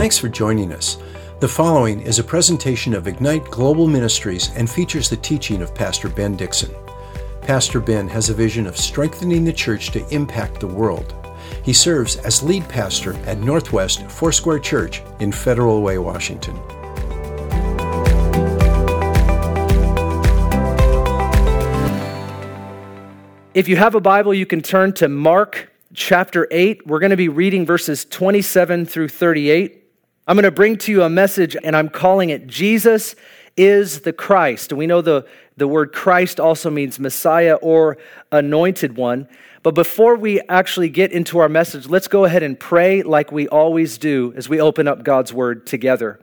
Thanks for joining us. The following is a presentation of Ignite Global Ministries and features the teaching of Pastor Ben Dixon. Pastor Ben has a vision of strengthening the church to impact the world. He serves as lead pastor at Northwest Foursquare Church in Federal Way, Washington. If you have a Bible, you can turn to Mark chapter 8. We're going to be reading verses 27 through 38. I'm going to bring to you a message, and I'm calling it Jesus is the Christ. We know the, the word Christ also means Messiah or anointed one. But before we actually get into our message, let's go ahead and pray like we always do as we open up God's word together.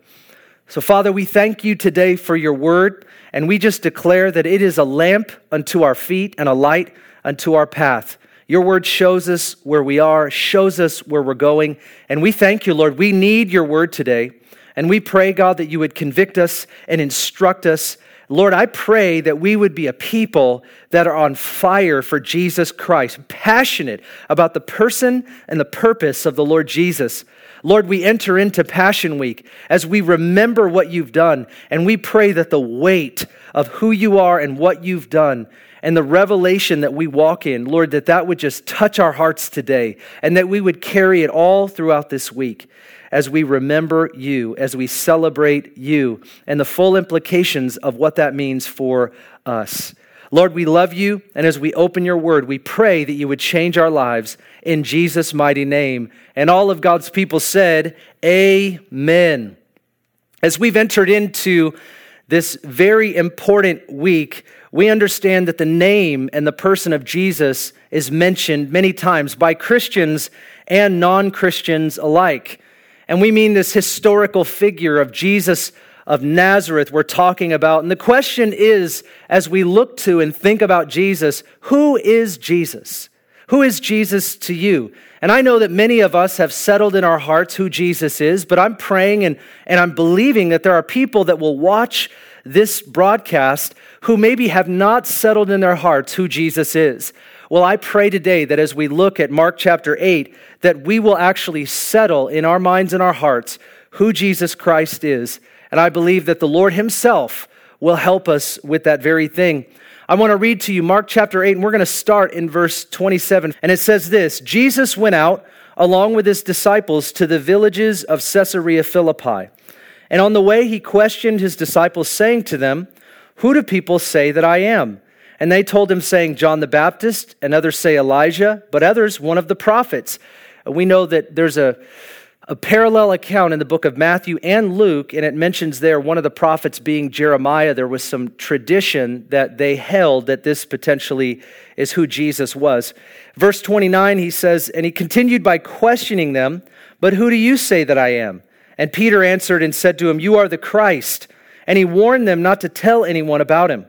So, Father, we thank you today for your word, and we just declare that it is a lamp unto our feet and a light unto our path. Your word shows us where we are, shows us where we're going. And we thank you, Lord. We need your word today. And we pray, God, that you would convict us and instruct us. Lord, I pray that we would be a people that are on fire for Jesus Christ, passionate about the person and the purpose of the Lord Jesus. Lord, we enter into Passion Week as we remember what you've done, and we pray that the weight of who you are and what you've done and the revelation that we walk in, Lord, that that would just touch our hearts today and that we would carry it all throughout this week as we remember you, as we celebrate you, and the full implications of what that means for us. Lord, we love you, and as we open your word, we pray that you would change our lives in Jesus' mighty name. And all of God's people said, Amen. As we've entered into this very important week, we understand that the name and the person of Jesus is mentioned many times by Christians and non Christians alike. And we mean this historical figure of Jesus of Nazareth we're talking about. And the question is, as we look to and think about Jesus, who is Jesus? Who is Jesus to you? And I know that many of us have settled in our hearts who Jesus is, but I'm praying and, and I'm believing that there are people that will watch this broadcast who maybe have not settled in their hearts who Jesus is. Well, I pray today that as we look at Mark chapter 8, that we will actually settle in our minds and our hearts who Jesus Christ is. And I believe that the Lord Himself will help us with that very thing. I want to read to you Mark chapter 8, and we're going to start in verse 27. And it says this Jesus went out along with his disciples to the villages of Caesarea Philippi. And on the way, he questioned his disciples, saying to them, Who do people say that I am? And they told him, saying, John the Baptist, and others say Elijah, but others, one of the prophets. We know that there's a, a parallel account in the book of Matthew and Luke, and it mentions there one of the prophets being Jeremiah. There was some tradition that they held that this potentially is who Jesus was. Verse 29, he says, And he continued by questioning them, But who do you say that I am? And Peter answered and said to him, You are the Christ. And he warned them not to tell anyone about him.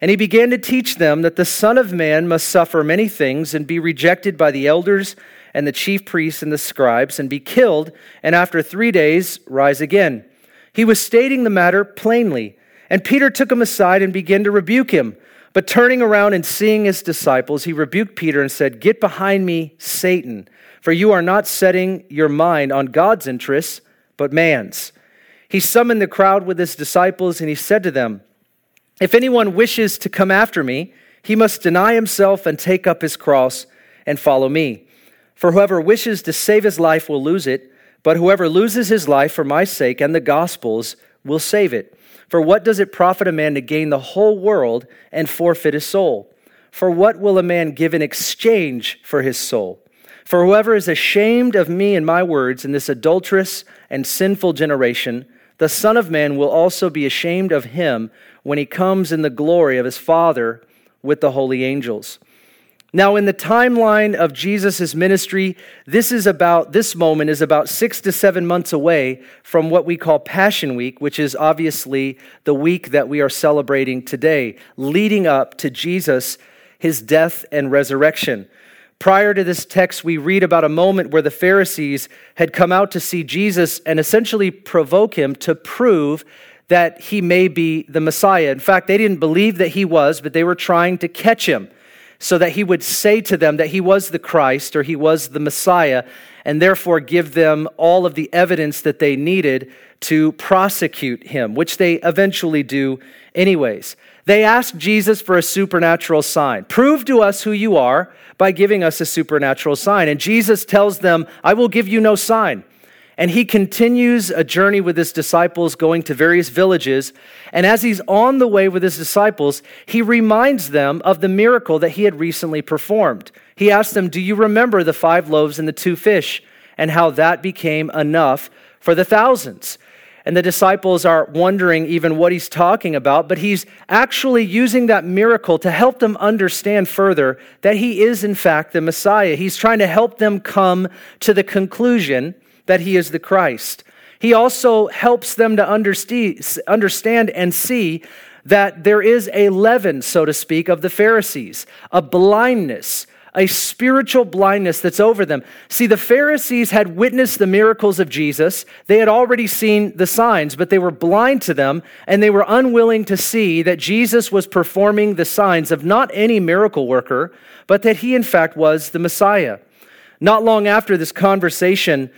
And he began to teach them that the Son of Man must suffer many things and be rejected by the elders and the chief priests and the scribes and be killed, and after three days rise again. He was stating the matter plainly. And Peter took him aside and began to rebuke him. But turning around and seeing his disciples, he rebuked Peter and said, Get behind me, Satan, for you are not setting your mind on God's interests but man's. He summoned the crowd with his disciples and he said to them, If anyone wishes to come after me, he must deny himself and take up his cross and follow me. For whoever wishes to save his life will lose it, but whoever loses his life for my sake and the gospel's will save it. For what does it profit a man to gain the whole world and forfeit his soul? For what will a man give in exchange for his soul? For whoever is ashamed of me and my words in this adulterous and sinful generation, the Son of Man will also be ashamed of him when he comes in the glory of his Father with the holy angels. Now, in the timeline of Jesus' ministry, this is about, this moment is about six to seven months away from what we call Passion Week, which is obviously the week that we are celebrating today, leading up to Jesus, his death and resurrection. Prior to this text, we read about a moment where the Pharisees had come out to see Jesus and essentially provoke him to prove that he may be the Messiah. In fact, they didn't believe that he was, but they were trying to catch him. so that he would say to them that he was the Christ or he was the Messiah, and therefore give them all of the evidence that they needed to prosecute him, which they eventually do anyways. They ask Jesus for a supernatural sign. Prove to us who you are by giving us a supernatural sign. And Jesus tells them, I will give you no sign. And he continues a journey with his disciples, going to various villages. And as he's on the way with his disciples, he reminds them of the miracle that he had recently performed. He asks them, Do you remember the five loaves and the two fish, and how that became enough for the thousands? And the disciples are wondering even what he's talking about, but he's actually using that miracle to help them understand further that he is, in fact, the Messiah. He's trying to help them come to the conclusion that he is the Christ. He also helps them to understand and see that there is a leaven, so to speak, of the Pharisees, a blindness a spiritual blindness that's over them. See, the Pharisees had witnessed the miracles of Jesus. They had already seen the signs, but they were blind to them and they were unwilling to see that Jesus was performing the signs of not any miracle worker, but that he, in fact, was the Messiah. Not long after this conversation,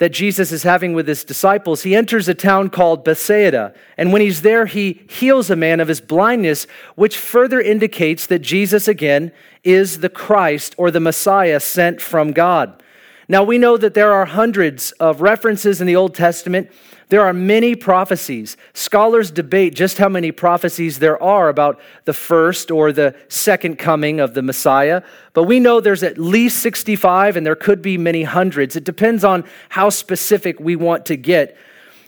that Jesus is having with his disciples, he enters a town called Bethsaida. And when he's there, he heals a man of his blindness, which further indicates that Jesus, again, is the Christ or the Messiah sent from God. Now, we know that there are hundreds of references in the Old Testament there are many prophecies. Scholars debate just how many prophecies there are about the first or the second coming of the Messiah, but we know there's at least 65 and there could be many hundreds. It depends on how specific we want to get.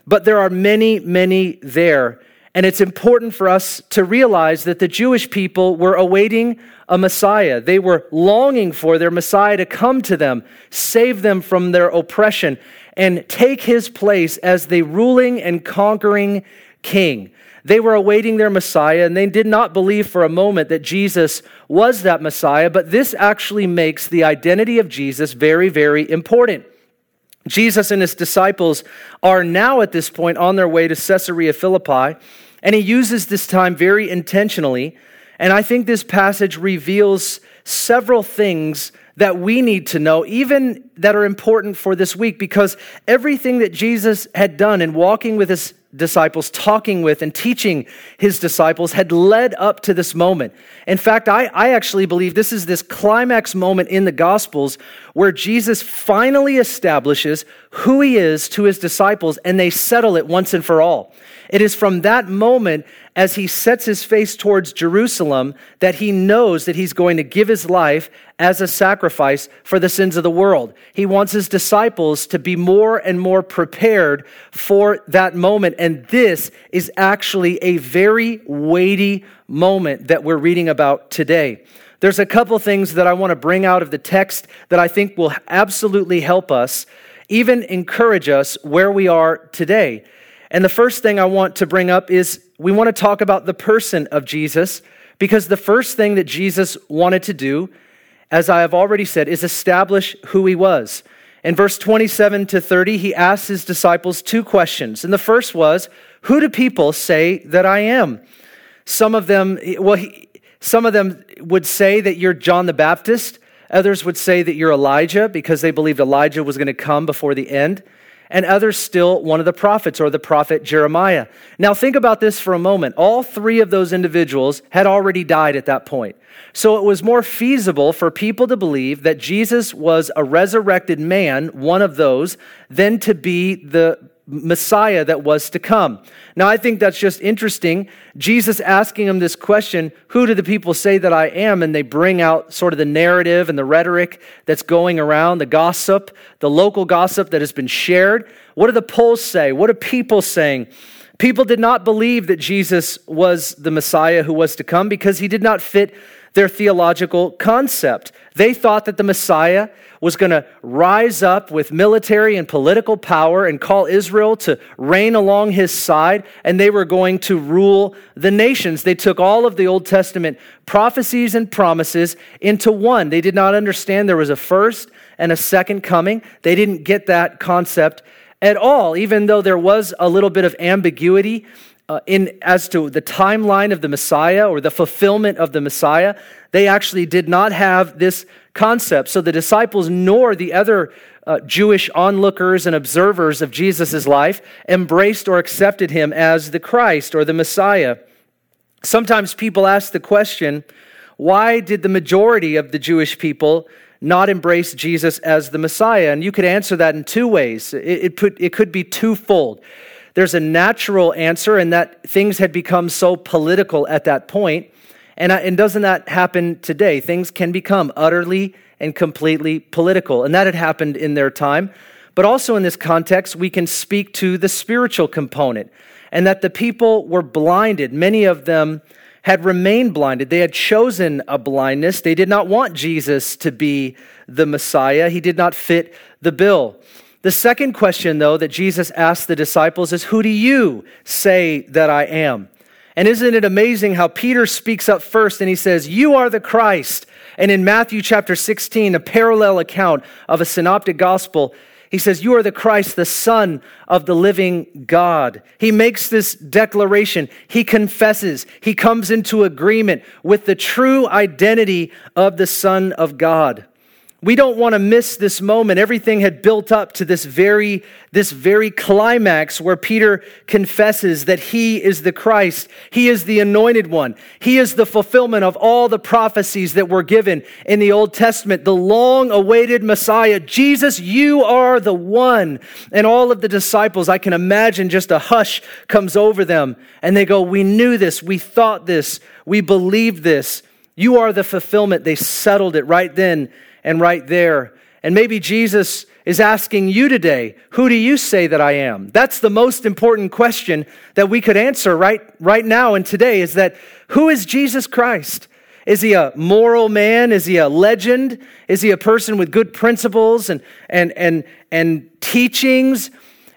But there are many, many there. And it's important for us to realize that the Jewish people were awaiting a Messiah. They were longing for their Messiah to come to them, save them from their oppression and take his place as the ruling and conquering king. They were awaiting their Messiah, and they did not believe for a moment that Jesus was that Messiah, but this actually makes the identity of Jesus very, very important. Jesus and his disciples are now at this point on their way to Caesarea Philippi, and he uses this time very intentionally. And I think this passage reveals several things that we need to know, even that are important for this week, because everything that Jesus had done in walking with his disciples, talking with and teaching his disciples had led up to this moment. In fact, I, I actually believe this is this climax moment in the Gospels where Jesus finally establishes who he is to his disciples and they settle it once and for all. It is from that moment as he sets his face towards Jerusalem that he knows that he's going to give his life as a sacrifice for the sins of the world. He wants his disciples to be more and more prepared for that moment. And this is actually a very weighty moment that we're reading about today. There's a couple things that I want to bring out of the text that I think will absolutely help us, even encourage us where we are today. And the first thing I want to bring up is we want to talk about the person of Jesus because the first thing that Jesus wanted to do, as I have already said, is establish who he was. In verse 27 to 30, he asked his disciples two questions. And the first was, Who do people say that I am? Some of them, well, he, some of them would say that you're John the Baptist. Others would say that you're Elijah because they believed Elijah was going to come before the end and others still one of the prophets or the prophet Jeremiah. Now, think about this for a moment. All three of those individuals had already died at that point. So it was more feasible for people to believe that Jesus was a resurrected man, one of those, than to be the Messiah that was to come. Now, I think that's just interesting. Jesus asking him this question Who do the people say that I am? And they bring out sort of the narrative and the rhetoric that's going around, the gossip, the local gossip that has been shared. What do the polls say? What are people saying? People did not believe that Jesus was the Messiah who was to come because he did not fit their theological concept. They thought that the Messiah was going to rise up with military and political power and call Israel to reign along his side, and they were going to rule the nations. They took all of the Old Testament prophecies and promises into one. They did not understand there was a first and a second coming, they didn't get that concept at all, even though there was a little bit of ambiguity uh, in as to the timeline of the Messiah or the fulfillment of the Messiah. They actually did not have this concept. So the disciples nor the other uh, Jewish onlookers and observers of Jesus' life embraced or accepted him as the Christ or the Messiah. Sometimes people ask the question why did the majority of the Jewish people not embrace Jesus as the Messiah? And you could answer that in two ways. It, it, put, it could be twofold. There's a natural answer, in that things had become so political at that point. And, and doesn't that happen today? Things can become utterly and completely political. And that had happened in their time. But also in this context, we can speak to the spiritual component and that the people were blinded. Many of them had remained blinded. They had chosen a blindness. They did not want Jesus to be the Messiah, he did not fit the bill. The second question, though, that Jesus asked the disciples is Who do you say that I am? And isn't it amazing how Peter speaks up first and he says, You are the Christ. And in Matthew chapter 16, a parallel account of a synoptic gospel, he says, You are the Christ, the Son of the living God. He makes this declaration. He confesses. He comes into agreement with the true identity of the Son of God. We don't want to miss this moment. Everything had built up to this very, this very climax where Peter confesses that he is the Christ. He is the anointed one. He is the fulfillment of all the prophecies that were given in the Old Testament, the long awaited Messiah. Jesus, you are the one. And all of the disciples, I can imagine just a hush comes over them and they go, We knew this. We thought this. We believed this. You are the fulfillment. They settled it right then and right there. And maybe Jesus is asking you today, who do you say that I am? That's the most important question that we could answer right, right now and today is that who is Jesus Christ? Is he a moral man? Is he a legend? Is he a person with good principles and, and, and, and teachings?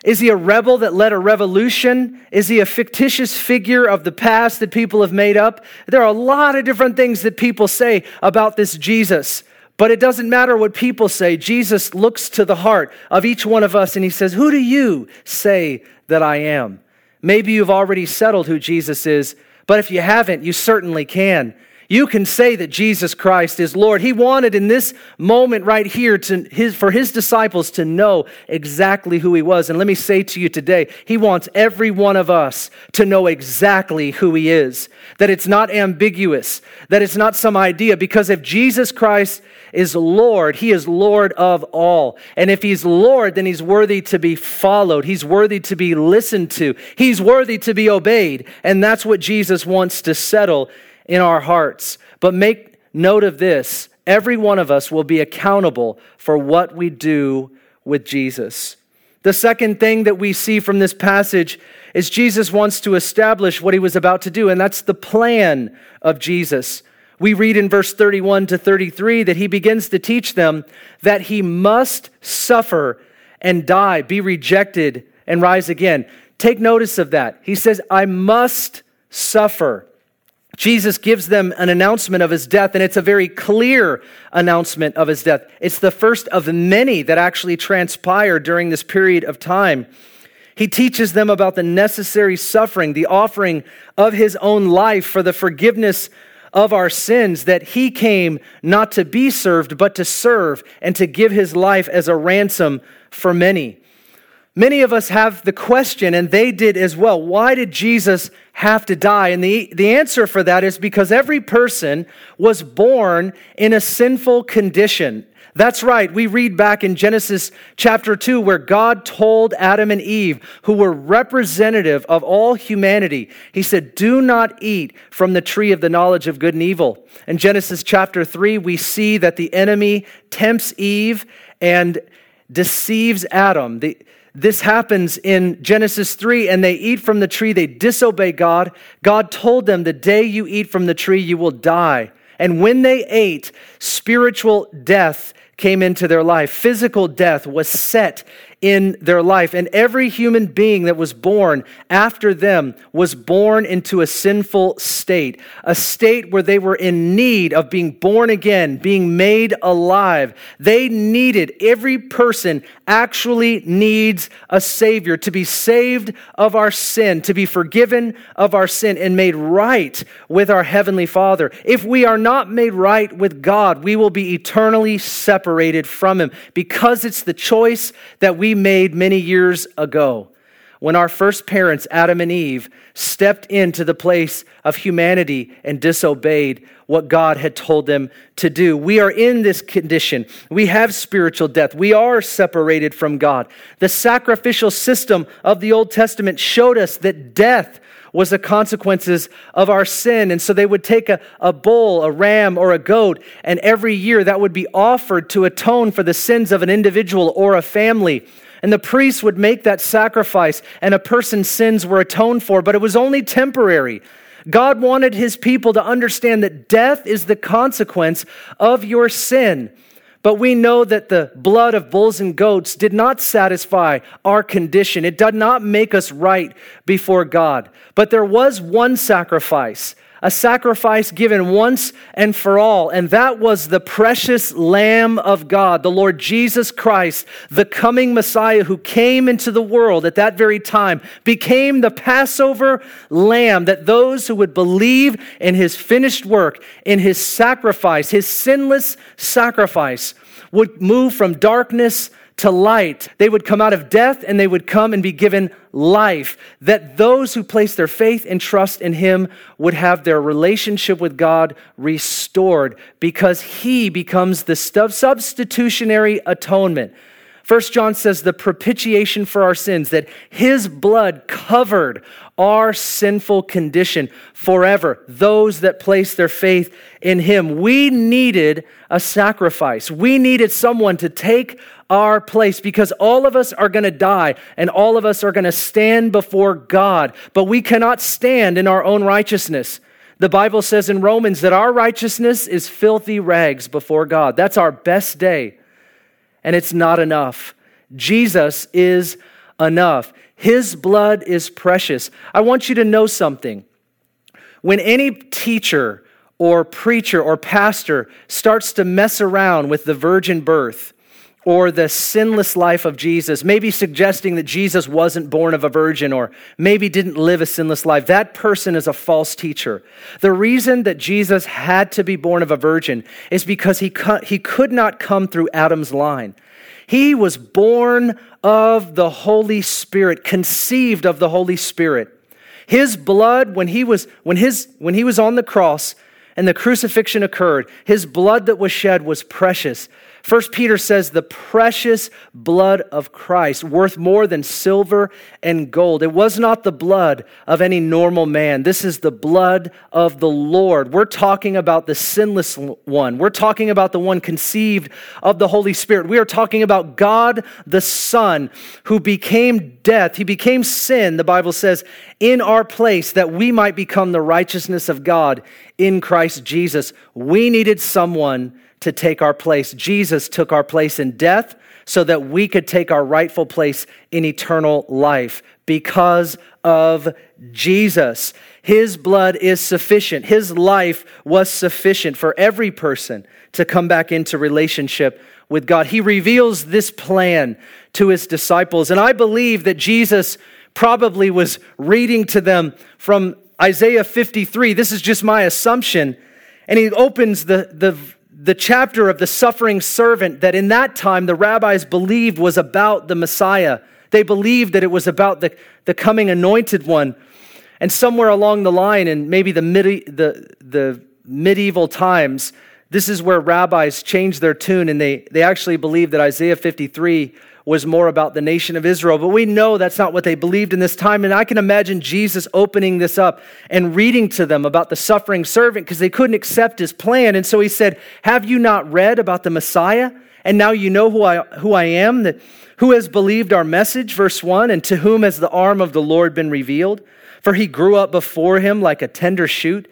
Is he a rebel that led a revolution? Is he a fictitious figure of the past that people have made up? There are a lot of different things that people say about this Jesus. But it doesn't matter what people say. Jesus looks to the heart of each one of us and he says, Who do you say that I am? Maybe you've already settled who Jesus is, but if you haven't, you certainly can. You can say that Jesus Christ is Lord. He wanted in this moment right here to his, for his disciples to know exactly who he was. And let me say to you today, he wants every one of us to know exactly who he is. That it's not ambiguous, that it's not some idea, because if Jesus Christ is Lord, he is Lord of all. And if he's Lord, then he's worthy to be followed. He's worthy to be listened to. He's worthy to be obeyed. And that's what Jesus wants to settle in our hearts. But make note of this every one of us will be accountable for what we do with Jesus. The second thing that we see from this passage is Jesus wants to establish what he was about to do, and that's the plan of Jesus. We read in verse 31 to 33 that he begins to teach them that he must suffer and die, be rejected, and rise again. Take notice of that. He says, I must suffer. Jesus gives them an announcement of his death, and it's a very clear announcement of his death. It's the first of many that actually transpire during this period of time. He teaches them about the necessary suffering, the offering of his own life for the forgiveness of our sins, that he came not to be served, but to serve and to give his life as a ransom for many. Many of us have the question, and they did as well why did Jesus have to die? And the, the answer for that is because every person was born in a sinful condition. That's right. We read back in Genesis chapter 2 where God told Adam and Eve, who were representative of all humanity, He said, Do not eat from the tree of the knowledge of good and evil. In Genesis chapter 3, we see that the enemy tempts Eve and deceives Adam. The, this happens in Genesis 3, and they eat from the tree, they disobey God. God told them, The day you eat from the tree, you will die. And when they ate, spiritual death came into their life. Physical death was set in their life. And every human being that was born after them was born into a sinful state, a state where they were in need of being born again, being made alive. They needed, every person actually needs a Savior to be saved of our sin, to be forgiven of our sin, and made right with our Heavenly Father. If we are not made right with God, we will be eternally separated from Him because it's the choice that we made many years ago when our first parents, Adam and Eve, stepped into the place of humanity and disobeyed what God had told them to do. We are in this condition. We have spiritual death. We are separated from God. The sacrificial system of the Old Testament showed us that death was the consequences of our sin. And so they would take a, a bull, a ram, or a goat, and every year that would be offered to atone for the sins of an individual or a family. And the priest would make that sacrifice, and a person's sins were atoned for, but it was only temporary. God wanted his people to understand that death is the consequence of your sin. But we know that the blood of bulls and goats did not satisfy our condition. It did not make us right before God. But there was one sacrifice, a sacrifice given once and for all, and that was the precious Lamb of God, the Lord Jesus Christ, the coming Messiah who came into the world at that very time, became the Passover lamb that those who would believe in his finished work, in his sacrifice, his sinless sacrifice, would move from darkness to light. They would come out of death and they would come and be given life. That those who place their faith and trust in Him would have their relationship with God restored because He becomes the substitutionary atonement. First John says the propitiation for our sins, that his blood covered our sinful condition forever. Those that place their faith in him. We needed a sacrifice. We needed someone to take our place because all of us are going to die and all of us are going to stand before God, but we cannot stand in our own righteousness. The Bible says in Romans that our righteousness is filthy rags before God. That's our best day and it's not enough. Jesus is enough. His blood is precious. I want you to know something. When any teacher or preacher or pastor starts to mess around with the virgin birth, or the sinless life of Jesus, maybe suggesting that Jesus wasn't born of a virgin or maybe didn't live a sinless life, that person is a false teacher. The reason that Jesus had to be born of a virgin is because he, he could not come through Adam's line. He was born of the Holy Spirit, conceived of the Holy Spirit. His blood, when he was, when his, when he was on the cross and the crucifixion occurred, his blood that was shed was precious. First Peter says the precious blood of Christ, worth more than silver and gold. It was not the blood of any normal man. This is the blood of the Lord. We're talking about the sinless one. We're talking about the one conceived of the Holy Spirit. We are talking about God the Son who became death. He became sin, the Bible says, in our place that we might become the righteousness of God in Christ Jesus. We needed someone to take our place. Jesus took our place in death so that we could take our rightful place in eternal life because of Jesus. His blood is sufficient. His life was sufficient for every person to come back into relationship with God. He reveals this plan to his disciples. And I believe that Jesus probably was reading to them from Isaiah 53. This is just my assumption. And he opens the, the the chapter of the suffering servant that in that time the rabbis believed was about the Messiah. They believed that it was about the, the coming anointed one. And somewhere along the line, in maybe the, midi- the, the medieval times, this is where rabbis changed their tune and they, they actually believed that Isaiah 53 was more about the nation of Israel. But we know that's not what they believed in this time. And I can imagine Jesus opening this up and reading to them about the suffering servant because they couldn't accept his plan. And so he said, Have you not read about the Messiah? And now you know who I, who I am, that, who has believed our message, verse 1, and to whom has the arm of the Lord been revealed? For he grew up before him like a tender shoot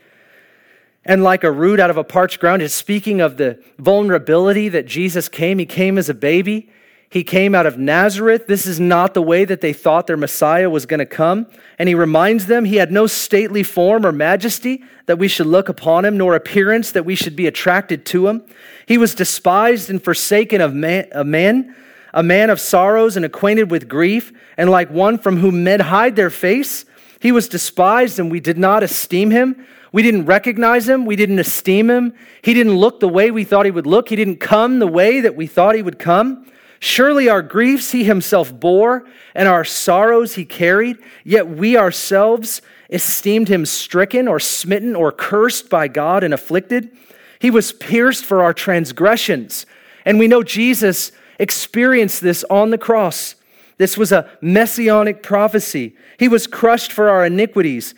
and like a root out of a parched ground. Is speaking of the vulnerability that Jesus came. He came as a baby. He came out of Nazareth. This is not the way that they thought their Messiah was going to come. And he reminds them he had no stately form or majesty that we should look upon him, nor appearance that we should be attracted to him. He was despised and forsaken of men, a man of sorrows and acquainted with grief, and like one from whom men hide their face. He was despised, and we did not esteem him. We didn't recognize him. We didn't esteem him. He didn't look the way we thought he would look. He didn't come the way that we thought he would come. Surely our griefs he himself bore, and our sorrows he carried, yet we ourselves esteemed him stricken or smitten or cursed by God and afflicted. He was pierced for our transgressions. And we know Jesus experienced this on the cross. This was a messianic prophecy. He was crushed for our iniquities.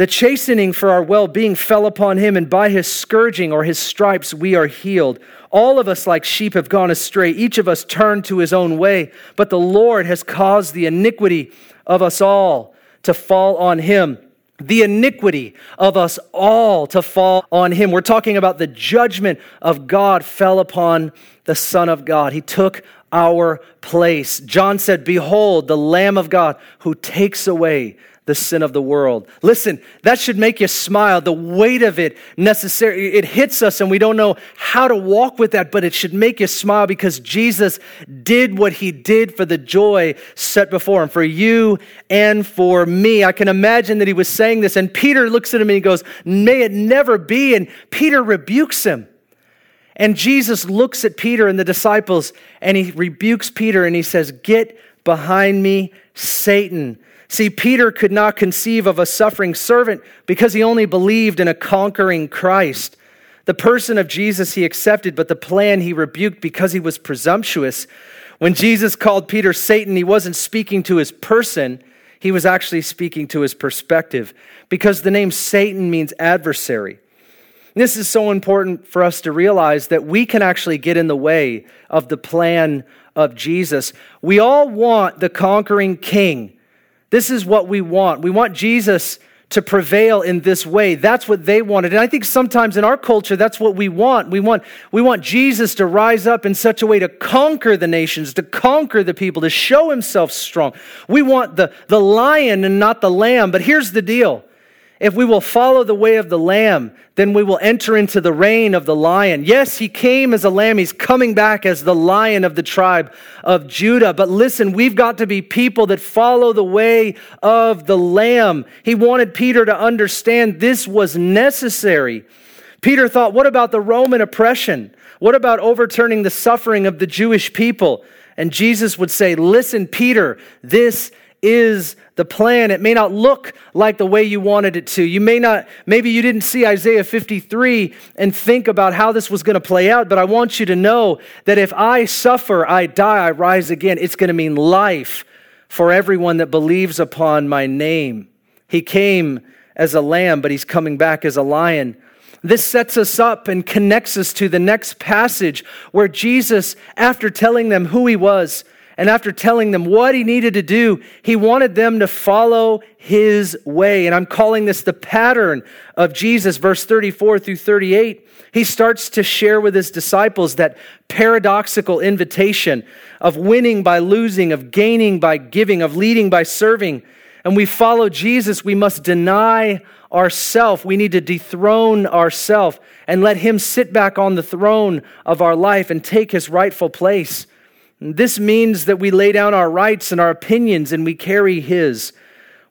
The chastening for our well being fell upon him, and by his scourging or his stripes we are healed. All of us, like sheep, have gone astray. Each of us turned to his own way, but the Lord has caused the iniquity of us all to fall on him. The iniquity of us all to fall on him. We're talking about the judgment of God fell upon the Son of God. He took our place. John said, Behold, the Lamb of God who takes away the sin of the world. Listen, that should make you smile. The weight of it necessary it hits us and we don't know how to walk with that, but it should make you smile because Jesus did what he did for the joy set before him for you and for me. I can imagine that he was saying this and Peter looks at him and he goes, "May it never be." And Peter rebukes him. And Jesus looks at Peter and the disciples and he rebukes Peter and he says, "Get behind me, Satan." See, Peter could not conceive of a suffering servant because he only believed in a conquering Christ. The person of Jesus he accepted, but the plan he rebuked because he was presumptuous. When Jesus called Peter Satan, he wasn't speaking to his person, he was actually speaking to his perspective because the name Satan means adversary. This is so important for us to realize that we can actually get in the way of the plan of Jesus. We all want the conquering king this is what we want. We want Jesus to prevail in this way. That's what they wanted. And I think sometimes in our culture, that's what we want. We want, we want Jesus to rise up in such a way to conquer the nations, to conquer the people, to show himself strong. We want the, the lion and not the lamb. But here's the deal if we will follow the way of the lamb, then we will enter into the reign of the lion. Yes, he came as a lamb. He's coming back as the lion of the tribe of Judah. But listen, we've got to be people that follow the way of the lamb. He wanted Peter to understand this was necessary. Peter thought, what about the Roman oppression? What about overturning the suffering of the Jewish people? And Jesus would say, Listen, Peter, this is the plan. It may not look like the way you wanted it to. You may not, maybe you didn't see Isaiah 53 and think about how this was going to play out, but I want you to know that if I suffer, I die, I rise again, it's going to mean life for everyone that believes upon my name. He came as a lamb, but he's coming back as a lion. This sets us up and connects us to the next passage where Jesus, after telling them who he was, and after telling them what he needed to do, he wanted them to follow his way. And I'm calling this the pattern of Jesus, verse 34 through 38. He starts to share with his disciples that paradoxical invitation of winning by losing, of gaining by giving, of leading by serving. And we follow Jesus, we must deny ourself. We need to dethrone ourself and let him sit back on the throne of our life and take his rightful place. This means that we lay down our rights and our opinions and we carry His.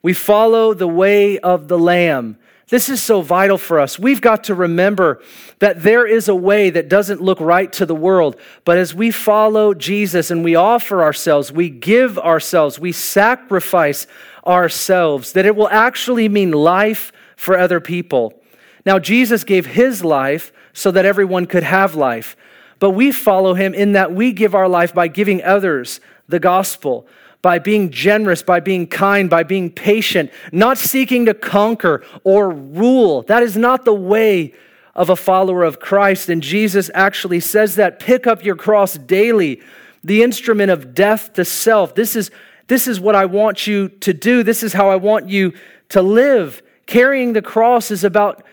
We follow the way of the Lamb. This is so vital for us. We've got to remember that there is a way that doesn't look right to the world. But as we follow Jesus and we offer ourselves, we give ourselves, we sacrifice ourselves, that it will actually mean life for other people. Now, Jesus gave his life so that everyone could have life but we follow him in that we give our life by giving others the gospel, by being generous, by being kind, by being patient, not seeking to conquer or rule. That is not the way of a follower of Christ. And Jesus actually says that pick up your cross daily, the instrument of death to self. This is, this is what I want you to do. This is how I want you to live. Carrying the cross is about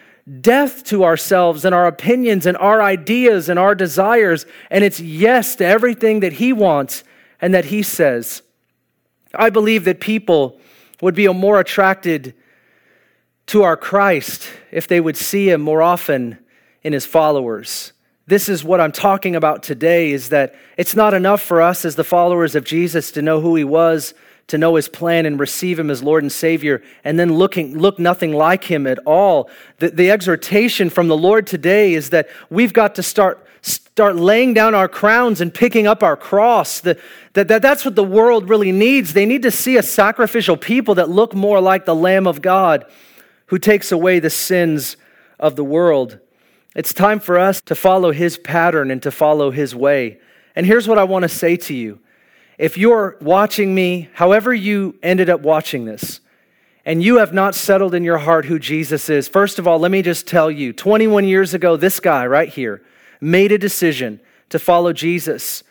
death to ourselves and our opinions and our ideas and our desires, and it's yes to everything that He wants and that He says. I believe that people would be more attracted to our Christ if they would see Him more often in His followers. This is what I'm talking about today is that it's not enough for us as the followers of Jesus to know who He was to know his plan and receive him as Lord and Savior, and then looking, look nothing like him at all. The, the exhortation from the Lord today is that we've got to start, start laying down our crowns and picking up our cross. The, that, that, that's what the world really needs. They need to see a sacrificial people that look more like the Lamb of God who takes away the sins of the world. It's time for us to follow his pattern and to follow his way. And here's what I want to say to you if you're watching me, however you ended up watching this, and you have not settled in your heart who Jesus is, first of all, let me just tell you 21 years ago, this guy right here made a decision to follow Jesus.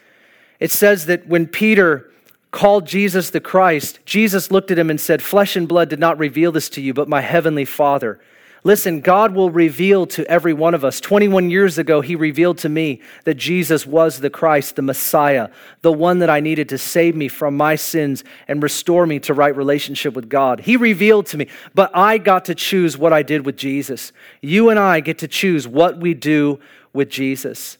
It says that when Peter called Jesus the Christ, Jesus looked at him and said, Flesh and blood did not reveal this to you, but my heavenly Father. Listen, God will reveal to every one of us. 21 years ago, He revealed to me that Jesus was the Christ, the Messiah, the one that I needed to save me from my sins and restore me to right relationship with God. He revealed to me, but I got to choose what I did with Jesus. You and I get to choose what we do with Jesus.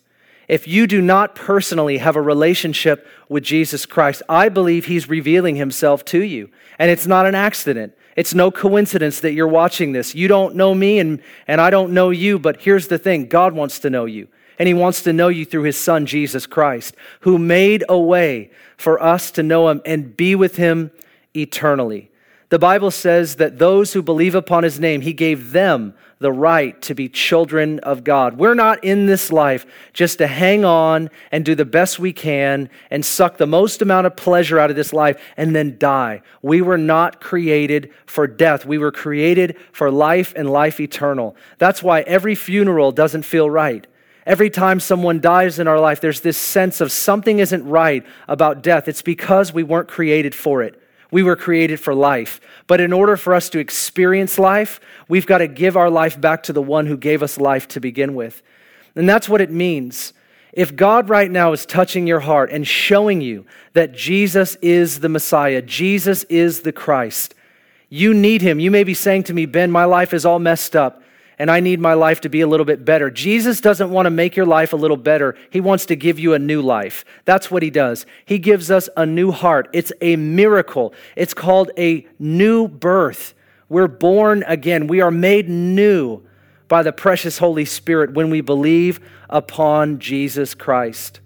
If you do not personally have a relationship with Jesus Christ, I believe He's revealing Himself to you. And it's not an accident. It's no coincidence that you're watching this. You don't know me and, and I don't know you, but here's the thing God wants to know you. And He wants to know you through His Son, Jesus Christ, who made a way for us to know Him and be with Him eternally. The Bible says that those who believe upon His name, He gave them the right to be children of God. We're not in this life just to hang on and do the best we can and suck the most amount of pleasure out of this life and then die. We were not created for death. We were created for life and life eternal. That's why every funeral doesn't feel right. Every time someone dies in our life, there's this sense of something isn't right about death. It's because we weren't created for it. We were created for life. But in order for us to experience life, we've got to give our life back to the one who gave us life to begin with. And that's what it means. If God right now is touching your heart and showing you that Jesus is the Messiah, Jesus is the Christ, you need him. You may be saying to me, Ben, my life is all messed up and I need my life to be a little bit better. Jesus doesn't want to make your life a little better. He wants to give you a new life. That's what he does. He gives us a new heart. It's a miracle. It's called a new birth. We're born again. We are made new by the precious Holy Spirit when we believe upon Jesus Christ.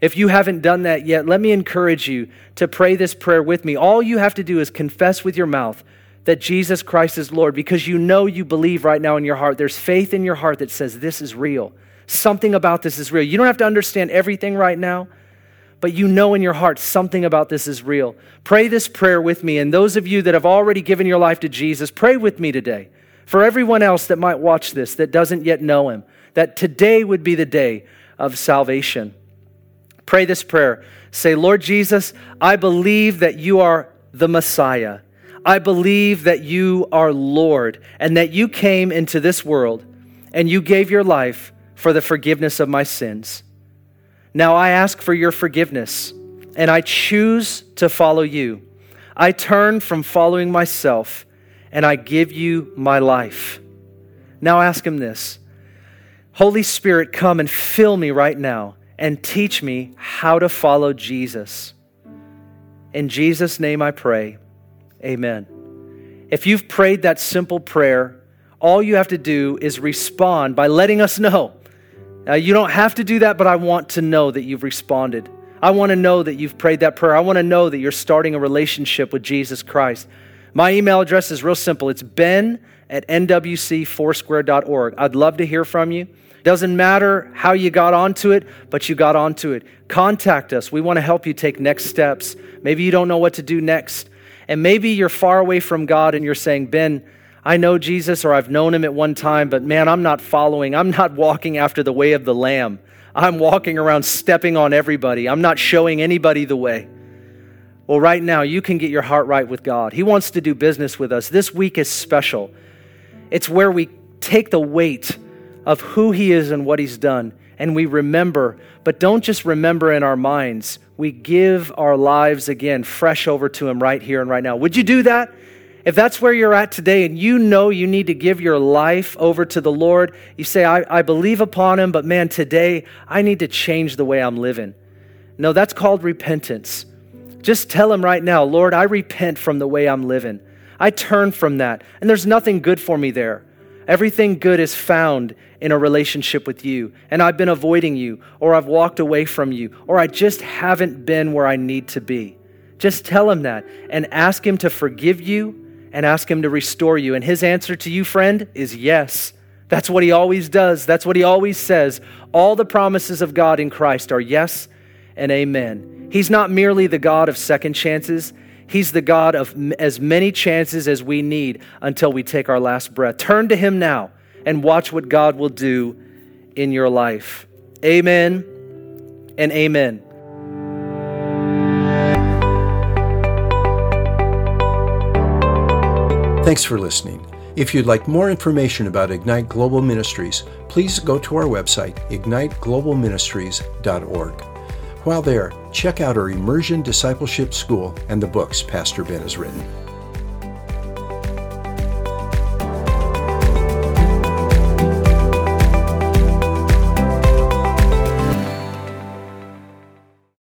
If you haven't done that yet, let me encourage you to pray this prayer with me. All you have to do is confess with your mouth that Jesus Christ is Lord because you know you believe right now in your heart. There's faith in your heart that says this is real. Something about this is real. You don't have to understand everything right now, but you know in your heart something about this is real. Pray this prayer with me. And those of you that have already given your life to Jesus, pray with me today. For everyone else that might watch this that doesn't yet know him, that today would be the day of salvation. Pray this prayer. Say, Lord Jesus, I believe that you are the Messiah I believe that you are Lord and that you came into this world and you gave your life for the forgiveness of my sins. Now I ask for your forgiveness and I choose to follow you. I turn from following myself and I give you my life. Now ask him this Holy Spirit, come and fill me right now and teach me how to follow Jesus. In Jesus' name I pray. Amen. If you've prayed that simple prayer, all you have to do is respond by letting us know. Now, you don't have to do that, but I want to know that you've responded. I want to know that you've prayed that prayer. I want to know that you're starting a relationship with Jesus Christ. My email address is real simple it's ben at nwcfoursquare.org. I'd love to hear from you. Doesn't matter how you got onto it, but you got onto it. Contact us. We want to help you take next steps. Maybe you don't know what to do next. And maybe you're far away from God and you're saying, Ben, I know Jesus or I've known him at one time, but man, I'm not following. I'm not walking after the way of the Lamb. I'm walking around stepping on everybody. I'm not showing anybody the way. Well, right now, you can get your heart right with God. He wants to do business with us. This week is special. It's where we take the weight of who He is and what He's done, and we remember, but don't just remember in our minds. We give our lives again fresh over to Him right here and right now. Would you do that? If that's where you're at today and you know you need to give your life over to the Lord, you say, I, I believe upon Him, but man, today I need to change the way I'm living. No, that's called repentance. Just tell Him right now, Lord, I repent from the way I'm living. I turn from that, and there's nothing good for me there. Everything good is found in a relationship with you, and I've been avoiding you, or I've walked away from you, or I just haven't been where I need to be. Just tell him that and ask him to forgive you and ask him to restore you. And his answer to you, friend, is yes. That's what he always does. That's what he always says. All the promises of God in Christ are yes and amen. He's not merely the God of second chances, He's the God of as many chances as we need until we take our last breath. Turn to Him now and watch what God will do in your life. Amen and amen. Thanks for listening. If you'd like more information about Ignite Global Ministries, please go to our website, igniteglobalministries.org. While there, check out our Immersion Discipleship School and the books Pastor Ben has written.